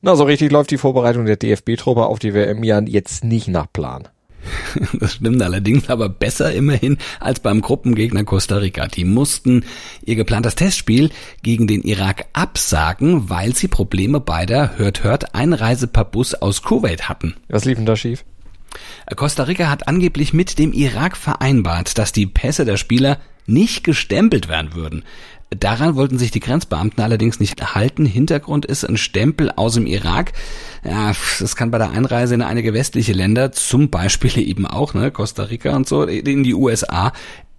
Na, so richtig läuft die Vorbereitung der DFB-Truppe auf die WM ja jetzt nicht nach Plan. Das stimmt allerdings, aber besser immerhin als beim Gruppengegner Costa Rica. Die mussten ihr geplantes Testspiel gegen den Irak absagen, weil sie Probleme bei der Hört Hört Einreise per Bus aus Kuwait hatten. Was lief denn da schief? Costa Rica hat angeblich mit dem Irak vereinbart, dass die Pässe der Spieler nicht gestempelt werden würden. Daran wollten sich die Grenzbeamten allerdings nicht halten. Hintergrund ist ein Stempel aus dem Irak. Ja, das kann bei der Einreise in einige westliche Länder, zum Beispiel eben auch, ne, Costa Rica und so, in die USA,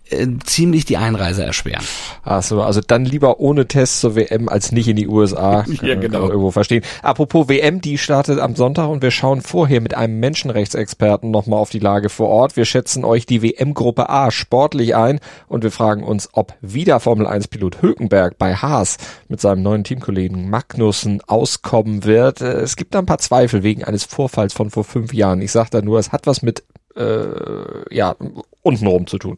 äh, ziemlich die Einreise erschweren. Ach so, also dann lieber ohne Test zur WM als nicht in die USA. ja, genau. Irgendwo verstehen. Apropos WM, die startet am Sonntag und wir schauen vorher mit einem Menschenrechtsexperten nochmal auf die Lage vor Ort. Wir schätzen euch die WM-Gruppe A sportlich ein und wir fragen uns, ob wieder Formel 1-Pilot Hülkenberg bei Haas mit seinem neuen Teamkollegen Magnussen auskommen wird. Äh, es gibt da ein paar Zweifel wegen eines Vorfalls von vor fünf Jahren. Ich sage da nur, es hat was mit äh, ja, untenrum zu tun.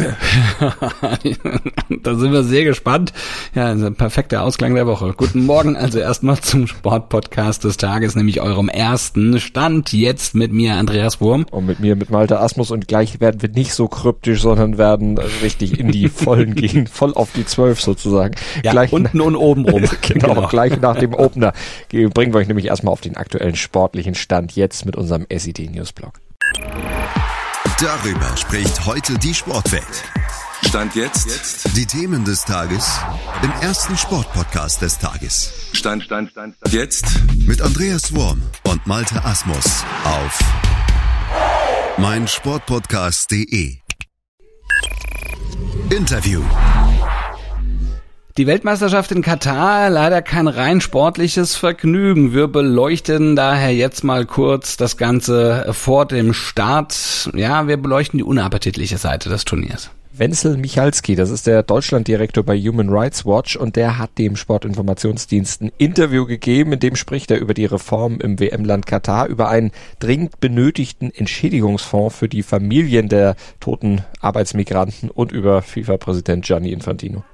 da sind wir sehr gespannt. Ja, ein perfekter Ausklang der Woche. Guten Morgen also erstmal zum Sportpodcast des Tages, nämlich eurem ersten Stand jetzt mit mir, Andreas Wurm. Und mit mir, mit Malte Asmus. Und gleich werden wir nicht so kryptisch, sondern werden richtig in die Vollen gehen, voll auf die Zwölf sozusagen. Ja, gleich unten und oben rum. genau, genau, gleich nach dem Opener bringen wir euch nämlich erstmal auf den aktuellen sportlichen Stand jetzt mit unserem SED Newsblog. Darüber spricht heute die Sportwelt. Stand jetzt. Die Themen des Tages im ersten Sportpodcast des Tages. Stand, Stand, Stand, Stand. Jetzt. Mit Andreas Worm und Malte Asmus auf meinsportpodcast.de. Interview. Die Weltmeisterschaft in Katar leider kein rein sportliches Vergnügen. Wir beleuchten daher jetzt mal kurz das Ganze vor dem Start. Ja, wir beleuchten die unappetitliche Seite des Turniers. Wenzel Michalski, das ist der Deutschlanddirektor bei Human Rights Watch und der hat dem Sportinformationsdienst ein Interview gegeben, in dem spricht er über die Reform im WM-Land Katar, über einen dringend benötigten Entschädigungsfonds für die Familien der toten Arbeitsmigranten und über FIFA-Präsident Gianni Infantino.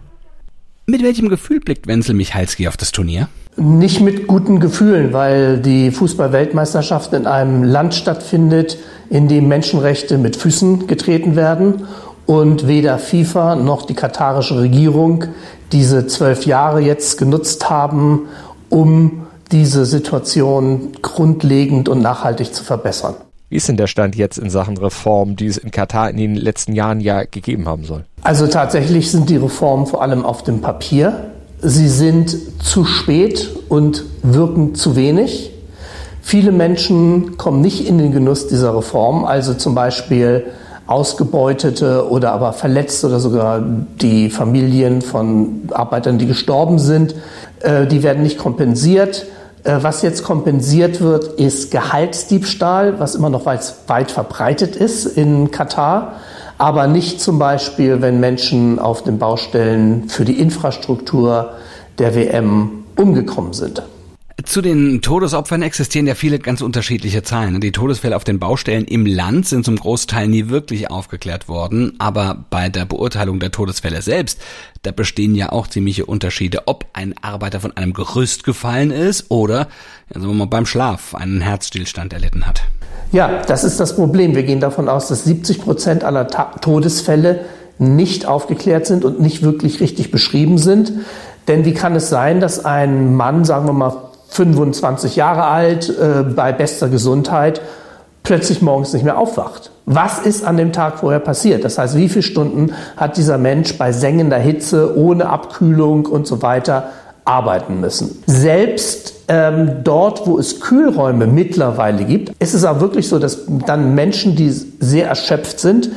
Mit welchem Gefühl blickt Wenzel Michalski auf das Turnier? Nicht mit guten Gefühlen, weil die Fußballweltmeisterschaft in einem Land stattfindet, in dem Menschenrechte mit Füßen getreten werden und weder FIFA noch die katarische Regierung diese zwölf Jahre jetzt genutzt haben, um diese Situation grundlegend und nachhaltig zu verbessern. Wie ist denn der Stand jetzt in Sachen Reform, die es in Katar in den letzten Jahren ja gegeben haben soll? Also tatsächlich sind die Reformen vor allem auf dem Papier. Sie sind zu spät und wirken zu wenig. Viele Menschen kommen nicht in den Genuss dieser Reform, also zum Beispiel Ausgebeutete oder aber Verletzte oder sogar die Familien von Arbeitern, die gestorben sind, äh, die werden nicht kompensiert. Äh, was jetzt kompensiert wird, ist Gehaltsdiebstahl, was immer noch weit, weit verbreitet ist in Katar, aber nicht zum Beispiel, wenn Menschen auf den Baustellen für die Infrastruktur der WM umgekommen sind. Zu den Todesopfern existieren ja viele ganz unterschiedliche Zahlen. Die Todesfälle auf den Baustellen im Land sind zum Großteil nie wirklich aufgeklärt worden, aber bei der Beurteilung der Todesfälle selbst, da bestehen ja auch ziemliche Unterschiede, ob ein Arbeiter von einem Gerüst gefallen ist oder, sagen wir mal, beim Schlaf einen Herzstillstand erlitten hat. Ja, das ist das Problem. Wir gehen davon aus, dass 70 Prozent aller Ta Todesfälle nicht aufgeklärt sind und nicht wirklich richtig beschrieben sind. Denn wie kann es sein, dass ein Mann, sagen wir mal 25 Jahre alt, äh, bei bester Gesundheit, plötzlich morgens nicht mehr aufwacht. Was ist an dem Tag vorher passiert? Das heißt, wie viele Stunden hat dieser Mensch bei sengender Hitze, ohne Abkühlung und so weiter arbeiten müssen? Selbst ähm, dort, wo es Kühlräume mittlerweile gibt, ist es auch wirklich so, dass dann Menschen, die sehr erschöpft sind,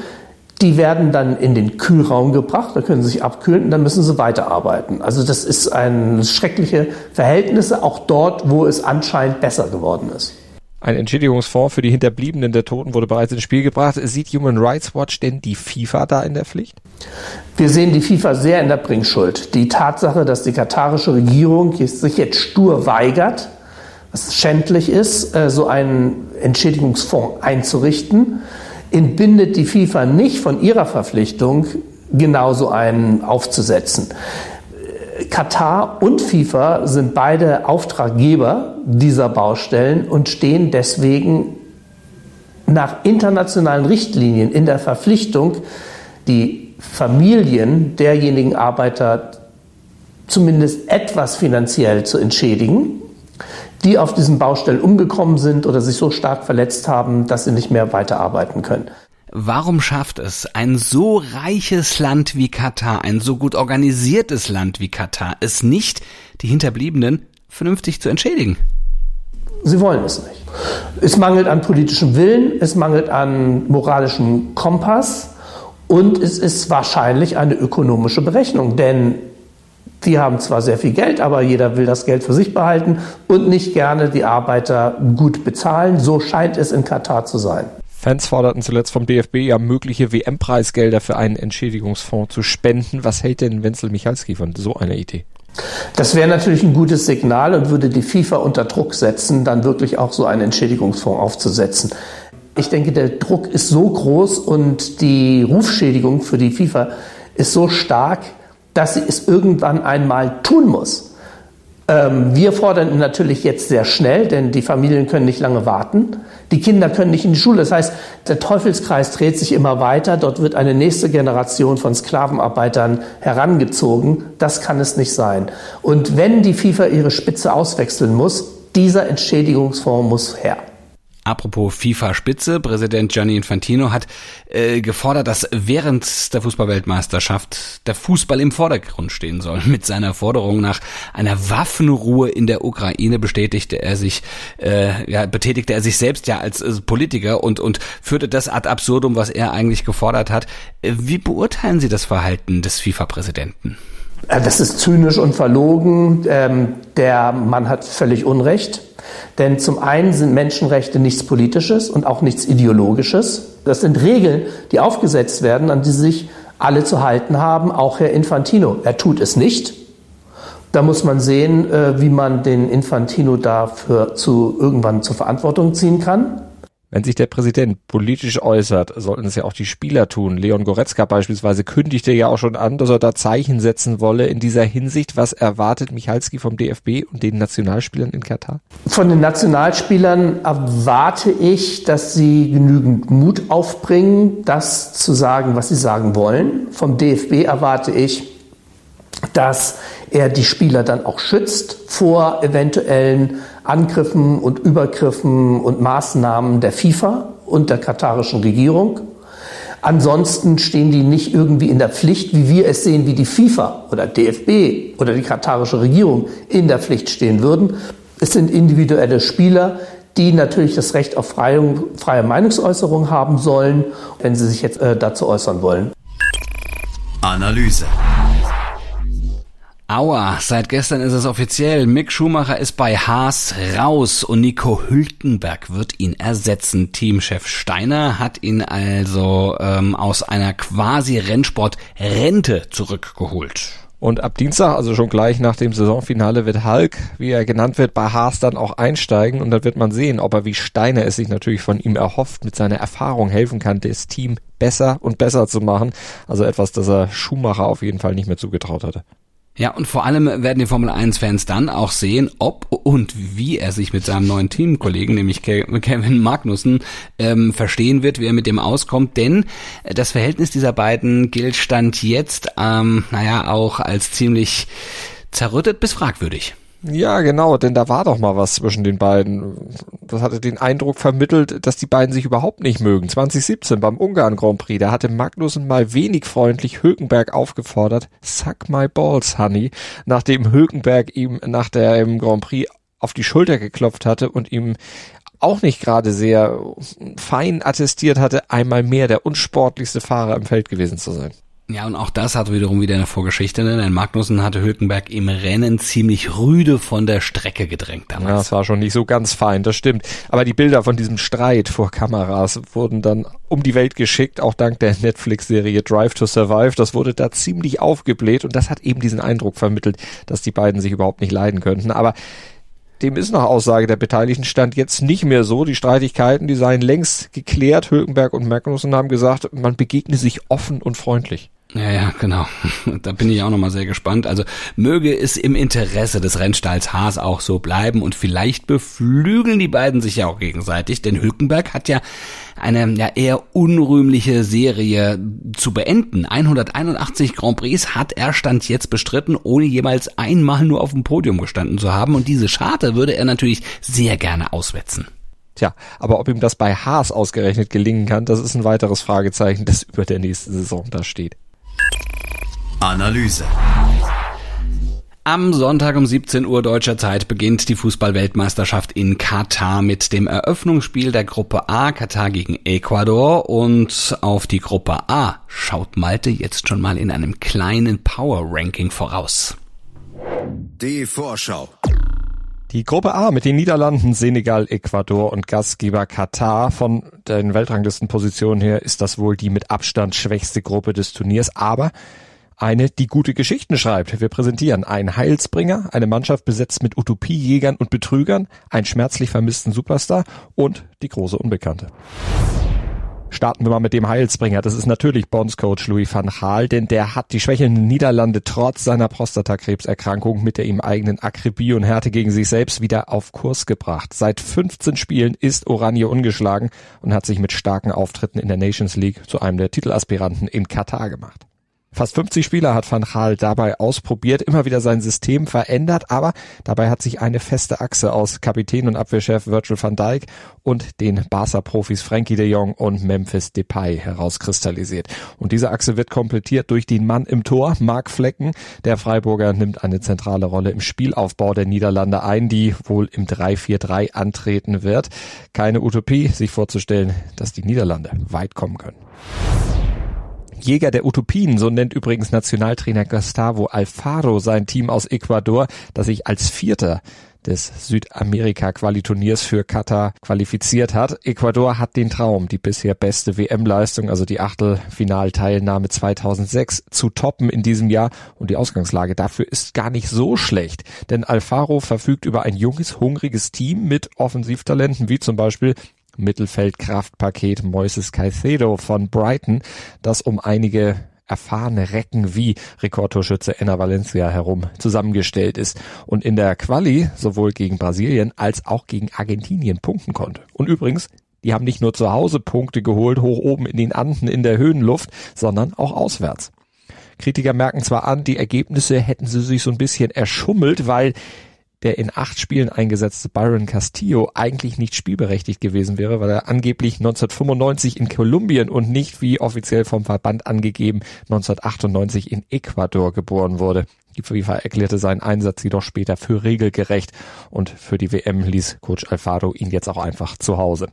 die werden dann in den Kühlraum gebracht, da können sie sich abkühlen und dann müssen sie weiterarbeiten. Also das ist ein schreckliche Verhältnisse, auch dort, wo es anscheinend besser geworden ist. Ein Entschädigungsfonds für die Hinterbliebenen der Toten wurde bereits ins Spiel gebracht. Sieht Human Rights Watch denn die FIFA da in der Pflicht? Wir sehen die FIFA sehr in der Bringschuld. Die Tatsache, dass die katarische Regierung sich jetzt stur weigert, was schändlich ist, äh, so einen Entschädigungsfonds einzurichten, entbindet die FIFA nicht von ihrer Verpflichtung, genauso einen aufzusetzen. Katar und FIFA sind beide Auftraggeber dieser Baustellen und stehen deswegen nach internationalen Richtlinien in der Verpflichtung, die Familien derjenigen Arbeiter zumindest etwas finanziell zu entschädigen, die auf diesen Baustellen umgekommen sind oder sich so stark verletzt haben, dass sie nicht mehr weiterarbeiten können. Warum schafft es ein so reiches Land wie Katar, ein so gut organisiertes Land wie Katar, es nicht, die Hinterbliebenen vernünftig zu entschädigen? Sie wollen es nicht. Es mangelt an politischem Willen, es mangelt an moralischem Kompass und es ist wahrscheinlich eine ökonomische Berechnung, denn die haben zwar sehr viel Geld, aber jeder will das Geld für sich behalten und nicht gerne die Arbeiter gut bezahlen. So scheint es in Katar zu sein. Fans forderten zuletzt vom DFB ja mögliche WM-Preisgelder für einen Entschädigungsfonds zu spenden. Was hält denn Wenzel Michalski von so einer Idee? Das wäre natürlich ein gutes Signal und würde die FIFA unter Druck setzen, dann wirklich auch so einen Entschädigungsfonds aufzusetzen. Ich denke, der Druck ist so groß und die Rufschädigung für die FIFA ist so stark, dass sie es irgendwann einmal tun muss. Ähm, wir fordern natürlich jetzt sehr schnell, denn die Familien können nicht lange warten. Die Kinder können nicht in die Schule. Das heißt, der Teufelskreis dreht sich immer weiter. Dort wird eine nächste Generation von Sklavenarbeitern herangezogen. Das kann es nicht sein. Und wenn die FIFA ihre Spitze auswechseln muss, dieser Entschädigungsfonds muss her. Apropos FIFA-Spitze, Präsident Gianni Infantino hat äh, gefordert, dass während der Fußballweltmeisterschaft der Fußball im Vordergrund stehen soll. Mit seiner Forderung nach einer Waffenruhe in der Ukraine bestätigte er sich, äh, ja, betätigte er sich selbst ja als äh, Politiker und und führte das ad absurdum, was er eigentlich gefordert hat. Äh, wie beurteilen Sie das Verhalten des FIFA-Präsidenten? Äh, das ist zynisch und verlogen. Ähm, der Mann hat völlig Unrecht. Denn zum einen sind Menschenrechte nichts Politisches und auch nichts Ideologisches. Das sind Regeln, die aufgesetzt werden, an die sich alle zu halten haben, auch Herr Infantino. Er tut es nicht. Da muss man sehen, äh, wie man den Infantino dafür zu, irgendwann zur Verantwortung ziehen kann. Wenn sich der Präsident politisch äußert, sollten es ja auch die Spieler tun. Leon Goretzka beispielsweise kündigte ja auch schon an, dass er da Zeichen setzen wolle in dieser Hinsicht. Was erwartet Michalski vom DFB und den Nationalspielern in Katar? Von den Nationalspielern erwarte ich, dass sie genügend Mut aufbringen, das zu sagen, was sie sagen wollen. Vom DFB erwarte ich, dass er die Spieler dann auch schützt vor eventuellen Angriffen und Übergriffen und Maßnahmen der FIFA und der katarischen Regierung. Ansonsten stehen die nicht irgendwie in der Pflicht, wie wir es sehen, wie die FIFA oder DFB oder die katarische Regierung in der Pflicht stehen würden. Es sind individuelle Spieler, die natürlich das Recht auf freie, freie Meinungsäußerung haben sollen, wenn sie sich jetzt äh, dazu äußern wollen. Analyse. Aua, seit gestern ist es offiziell. Mick Schumacher ist bei Haas raus und Nico Hülkenberg wird ihn ersetzen. Teamchef Steiner hat ihn also ähm, aus einer quasi Rennsport-Rente zurückgeholt. Und ab Dienstag, also schon gleich nach dem Saisonfinale, wird Hulk, wie er genannt wird, bei Haas dann auch einsteigen und dann wird man sehen, ob er wie Steiner es sich natürlich von ihm erhofft, mit seiner Erfahrung helfen kann, das Team besser und besser zu machen. Also etwas, das er Schumacher auf jeden Fall nicht mehr zugetraut hatte. Ja, und vor allem werden die Formel 1-Fans dann auch sehen, ob und wie er sich mit seinem neuen Teamkollegen, nämlich Kevin Magnussen, ähm, verstehen wird, wie er mit dem auskommt. Denn das Verhältnis dieser beiden gilt Stand jetzt, ähm, naja, auch als ziemlich zerrüttet bis fragwürdig. Ja, genau, denn da war doch mal was zwischen den beiden. Das hatte den Eindruck vermittelt, dass die beiden sich überhaupt nicht mögen. 2017 beim Ungarn Grand Prix, da hatte Magnussen mal wenig freundlich Hülkenberg aufgefordert, suck my balls, honey, nachdem Hülkenberg ihm nach dem Grand Prix auf die Schulter geklopft hatte und ihm auch nicht gerade sehr fein attestiert hatte, einmal mehr der unsportlichste Fahrer im Feld gewesen zu sein. Ja, und auch das hat wiederum wieder eine Vorgeschichte, ne? denn Magnussen hatte Hülkenberg im Rennen ziemlich rüde von der Strecke gedrängt damals. Ja, das war schon nicht so ganz fein, das stimmt. Aber die Bilder von diesem Streit vor Kameras wurden dann um die Welt geschickt, auch dank der Netflix-Serie Drive to Survive. Das wurde da ziemlich aufgebläht und das hat eben diesen Eindruck vermittelt, dass die beiden sich überhaupt nicht leiden könnten. Aber dem ist nach Aussage der Beteiligten Stand jetzt nicht mehr so. Die Streitigkeiten, die seien längst geklärt. Hülkenberg und Magnussen haben gesagt, man begegne sich offen und freundlich. Ja, ja, genau. Da bin ich auch nochmal sehr gespannt. Also möge es im Interesse des Rennstalls Haas auch so bleiben und vielleicht beflügeln die beiden sich ja auch gegenseitig, denn Hülkenberg hat ja eine ja eher unrühmliche Serie zu beenden. 181 Grand Prix hat er Stand jetzt bestritten, ohne jemals einmal nur auf dem Podium gestanden zu haben und diese Scharte würde er natürlich sehr gerne auswetzen. Tja, aber ob ihm das bei Haas ausgerechnet gelingen kann, das ist ein weiteres Fragezeichen, das über der nächsten Saison da steht. Analyse. Am Sonntag um 17 Uhr deutscher Zeit beginnt die Fußballweltmeisterschaft in Katar mit dem Eröffnungsspiel der Gruppe A Katar gegen Ecuador und auf die Gruppe A schaut Malte jetzt schon mal in einem kleinen Power Ranking voraus. Die Vorschau. Die Gruppe A mit den Niederlanden, Senegal, Ecuador und Gastgeber Katar. Von den Weltranglistenpositionen her ist das wohl die mit Abstand schwächste Gruppe des Turniers, aber eine, die gute Geschichten schreibt. Wir präsentieren einen Heilsbringer, eine Mannschaft besetzt mit Utopiejägern und Betrügern, einen schmerzlich vermissten Superstar und die große Unbekannte. Starten wir mal mit dem Heilsbringer. Das ist natürlich Bonds Coach Louis van Gaal, denn der hat die schwächelnden Niederlande trotz seiner Prostatakrebserkrankung mit der ihm eigenen Akribie und Härte gegen sich selbst wieder auf Kurs gebracht. Seit 15 Spielen ist Oranje ungeschlagen und hat sich mit starken Auftritten in der Nations League zu einem der Titelaspiranten in Katar gemacht. Fast 50 Spieler hat Van Gaal dabei ausprobiert, immer wieder sein System verändert, aber dabei hat sich eine feste Achse aus Kapitän und Abwehrchef Virgil van Dijk und den Barca-Profis Frankie de Jong und Memphis Depay herauskristallisiert. Und diese Achse wird komplettiert durch den Mann im Tor, Mark Flecken. Der Freiburger nimmt eine zentrale Rolle im Spielaufbau der Niederlande ein, die wohl im 3-4-3 antreten wird. Keine Utopie, sich vorzustellen, dass die Niederlande weit kommen können. Jäger der Utopien, so nennt übrigens Nationaltrainer Gustavo Alfaro sein Team aus Ecuador, das sich als Vierter des Südamerika-Qualiturniers für Katar qualifiziert hat. Ecuador hat den Traum, die bisher beste WM-Leistung, also die Achtelfinalteilnahme 2006, zu toppen in diesem Jahr. Und die Ausgangslage dafür ist gar nicht so schlecht, denn Alfaro verfügt über ein junges, hungriges Team mit Offensivtalenten, wie zum Beispiel Mittelfeldkraftpaket Moises Caicedo von Brighton, das um einige erfahrene Recken wie Rekordtorschütze Enna Valencia herum zusammengestellt ist und in der Quali sowohl gegen Brasilien als auch gegen Argentinien punkten konnte. Und übrigens, die haben nicht nur zu Hause Punkte geholt, hoch oben in den Anden in der Höhenluft, sondern auch auswärts. Kritiker merken zwar an, die Ergebnisse hätten sie sich so ein bisschen erschummelt, weil der in acht Spielen eingesetzte Byron Castillo eigentlich nicht spielberechtigt gewesen wäre, weil er angeblich 1995 in Kolumbien und nicht wie offiziell vom Verband angegeben 1998 in Ecuador geboren wurde. Die FIFA erklärte seinen Einsatz jedoch später für regelgerecht und für die WM ließ Coach Alfaro ihn jetzt auch einfach zu Hause.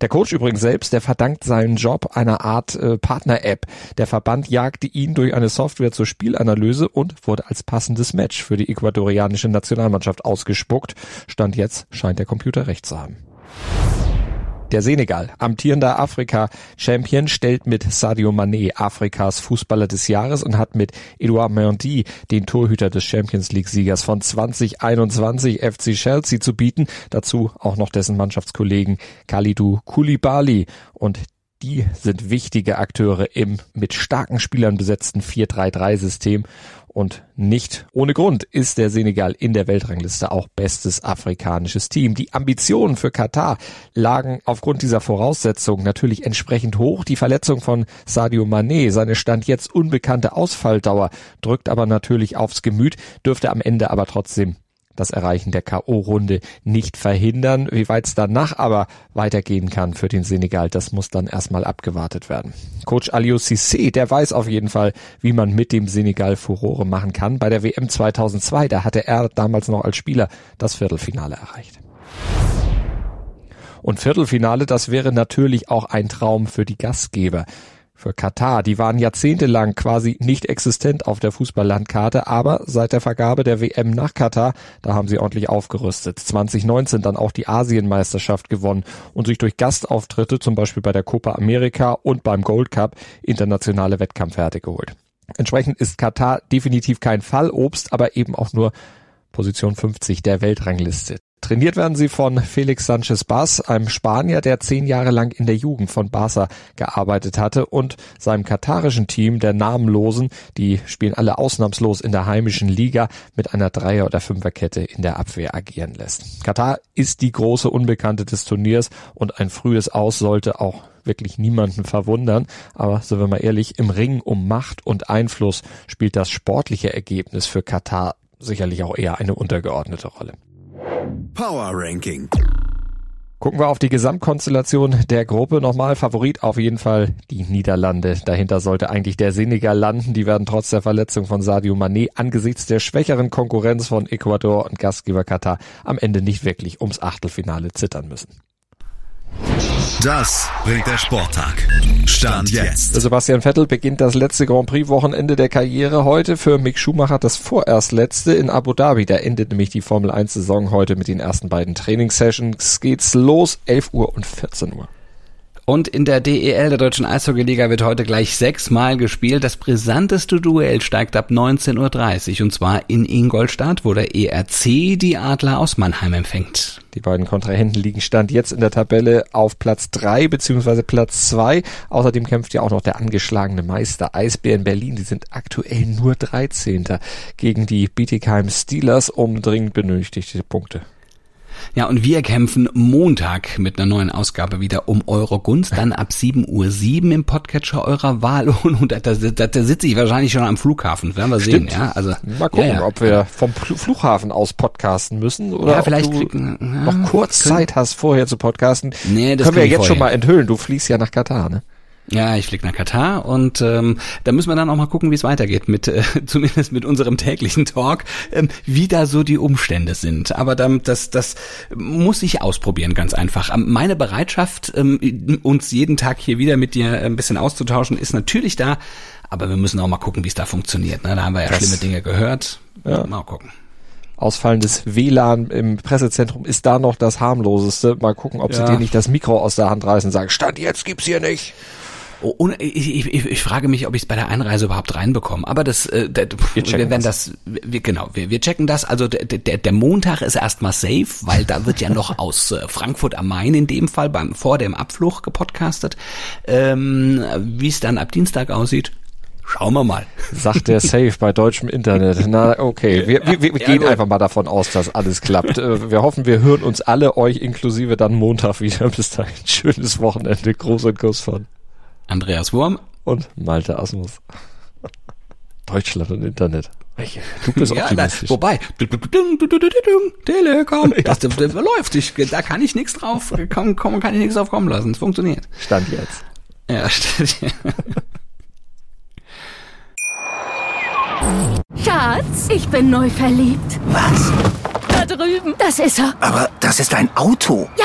Der Coach übrigens selbst, der verdankt seinen Job einer Art äh, Partner-App. Der Verband jagte ihn durch eine Software zur Spielanalyse und wurde als passendes Match für die ecuadorianische Nationalmannschaft ausgespuckt. Stand jetzt scheint der Computer recht zu haben. Der Senegal, amtierender Afrika-Champion, stellt mit Sadio Mané Afrikas Fußballer des Jahres und hat mit Edouard Mendy den Torhüter des Champions League-Siegers von 2021 FC Chelsea zu bieten. Dazu auch noch dessen Mannschaftskollegen Kalidou Koulibaly und die sind wichtige Akteure im mit starken Spielern besetzten 4-3-3-System und nicht ohne Grund ist der Senegal in der Weltrangliste auch bestes afrikanisches Team. Die Ambitionen für Katar lagen aufgrund dieser Voraussetzungen natürlich entsprechend hoch. Die Verletzung von Sadio Mané, seine Stand jetzt unbekannte Ausfalldauer, drückt aber natürlich aufs Gemüt, dürfte am Ende aber trotzdem das Erreichen der K.O.-Runde nicht verhindern. Wie weit es danach aber weitergehen kann für den Senegal, das muss dann erstmal abgewartet werden. Coach Aliou Cissé, der weiß auf jeden Fall, wie man mit dem Senegal Furore machen kann. Bei der WM 2002, da hatte er damals noch als Spieler das Viertelfinale erreicht. Und Viertelfinale, das wäre natürlich auch ein Traum für die Gastgeber für Katar. Die waren jahrzehntelang quasi nicht existent auf der Fußballlandkarte, aber seit der Vergabe der WM nach Katar, da haben sie ordentlich aufgerüstet. 2019 dann auch die Asienmeisterschaft gewonnen und sich durch Gastauftritte, zum Beispiel bei der Copa America und beim Gold Cup, internationale Wettkampfwerte geholt. Entsprechend ist Katar definitiv kein Fallobst, aber eben auch nur Position 50 der Weltrangliste. Trainiert werden sie von Felix Sanchez Bass, einem Spanier, der zehn Jahre lang in der Jugend von Barca gearbeitet hatte und seinem katarischen Team, der Namenlosen, die spielen alle ausnahmslos in der heimischen Liga mit einer Dreier- oder Fünferkette in der Abwehr agieren lässt. Katar ist die große Unbekannte des Turniers und ein frühes Aus sollte auch wirklich niemanden verwundern. Aber sind wir mal ehrlich, im Ring um Macht und Einfluss spielt das sportliche Ergebnis für Katar sicherlich auch eher eine untergeordnete Rolle. Power Ranking. Gucken wir auf die Gesamtkonstellation der Gruppe nochmal. Favorit auf jeden Fall die Niederlande. Dahinter sollte eigentlich der Senegal landen. Die werden trotz der Verletzung von Sadio Mané angesichts der schwächeren Konkurrenz von Ecuador und Gastgeber Katar am Ende nicht wirklich ums Achtelfinale zittern müssen. Das bringt der Sporttag. Stand jetzt. Sebastian Vettel beginnt das letzte Grand Prix Wochenende der Karriere heute. Für Mick Schumacher das vorerst letzte in Abu Dhabi. Da endet nämlich die Formel 1 Saison heute mit den ersten beiden Trainingssessions. Geht's los, 11 Uhr und 14 Uhr. Und in der DEL, der Deutschen Eishockeyliga, wird heute gleich sechsmal gespielt. Das brisanteste Duell steigt ab 19.30 Uhr und zwar in Ingolstadt, wo der ERC die Adler aus Mannheim empfängt. Die beiden Kontrahenten liegen Stand jetzt in der Tabelle auf Platz drei beziehungsweise Platz zwei. Außerdem kämpft ja auch noch der angeschlagene Meister Eisbären Berlin. Die sind aktuell nur 13. gegen die Bietigheim Steelers um dringend benötigte Punkte. Ja, und wir kämpfen Montag mit einer neuen Ausgabe wieder um eure Gunst, dann ab 7.07 Uhr im Podcatcher eurer Wahl und da, da, da, sitze ich wahrscheinlich schon am Flughafen, werden wir Stimmt. sehen. Ja, also, Mal gucken, ja, ja. ob wir vom Flughafen aus podcasten müssen oder Ja, ob vielleicht du kriegen- noch kurz können- Zeit hast, vorher zu podcasten. Nee, das Können wir jetzt schon vorher. mal enthüllen. Du fliegst ja nach Katar, ne? Ja, ich fliege nach Katar und ähm, da müssen wir dann auch mal gucken, wie es weitergeht mit äh, zumindest mit unserem täglichen Talk, ähm, wie da so die Umstände sind. Aber dann, das das muss ich ausprobieren, ganz einfach. Ähm, Meine Bereitschaft, ähm, uns jeden Tag hier wieder mit dir ein bisschen auszutauschen, ist natürlich da. Aber wir müssen auch mal gucken, wie es da funktioniert. Ne? Da haben wir ja Das- schlimme Dinge gehört. Ja. Mal gucken. Ausfallendes WLAN im Pressezentrum ist da noch das harmloseste. Mal gucken, ob sie Ja. dir nicht das Mikro aus der Hand reißen und sagen, Stand jetzt gibt's hier nicht. Oh, ich, ich, ich, ich frage mich, ob ich es bei der Einreise überhaupt reinbekomme. Aber das, äh, der, wir, checken werden das, wir, genau, wir, wir checken das. Also der, der, der Montag ist erstmal safe, weil da wird ja noch aus äh, Frankfurt am Main in dem Fall beim vor dem Abflug gepodcastet. Ähm, Wie es dann ab Dienstag aussieht, schauen wir mal. Sagt der Safe bei deutschem Internet. Na, okay. Wir, wir, wir Ja, gehen gut. einfach mal davon aus, dass alles klappt. Äh, Wir hoffen, wir hören uns alle, euch inklusive dann Montag wieder. Bis dahin, schönes Wochenende. Gruß und Kuss von Andreas Wurm. und Malte Asmus. Deutschland und Internet. Du bist Ja, da, optimistisch. wobei, Telekom, das, das, das läuft. Ich, da kann ich nichts drauf, kommen, kommen, kann ich nichts drauf kommen lassen. Es funktioniert. Stand jetzt. Ja, stimmt. Schatz, ich bin neu verliebt. Was? Da drüben. Das ist er. Aber das ist ein Auto. Ja,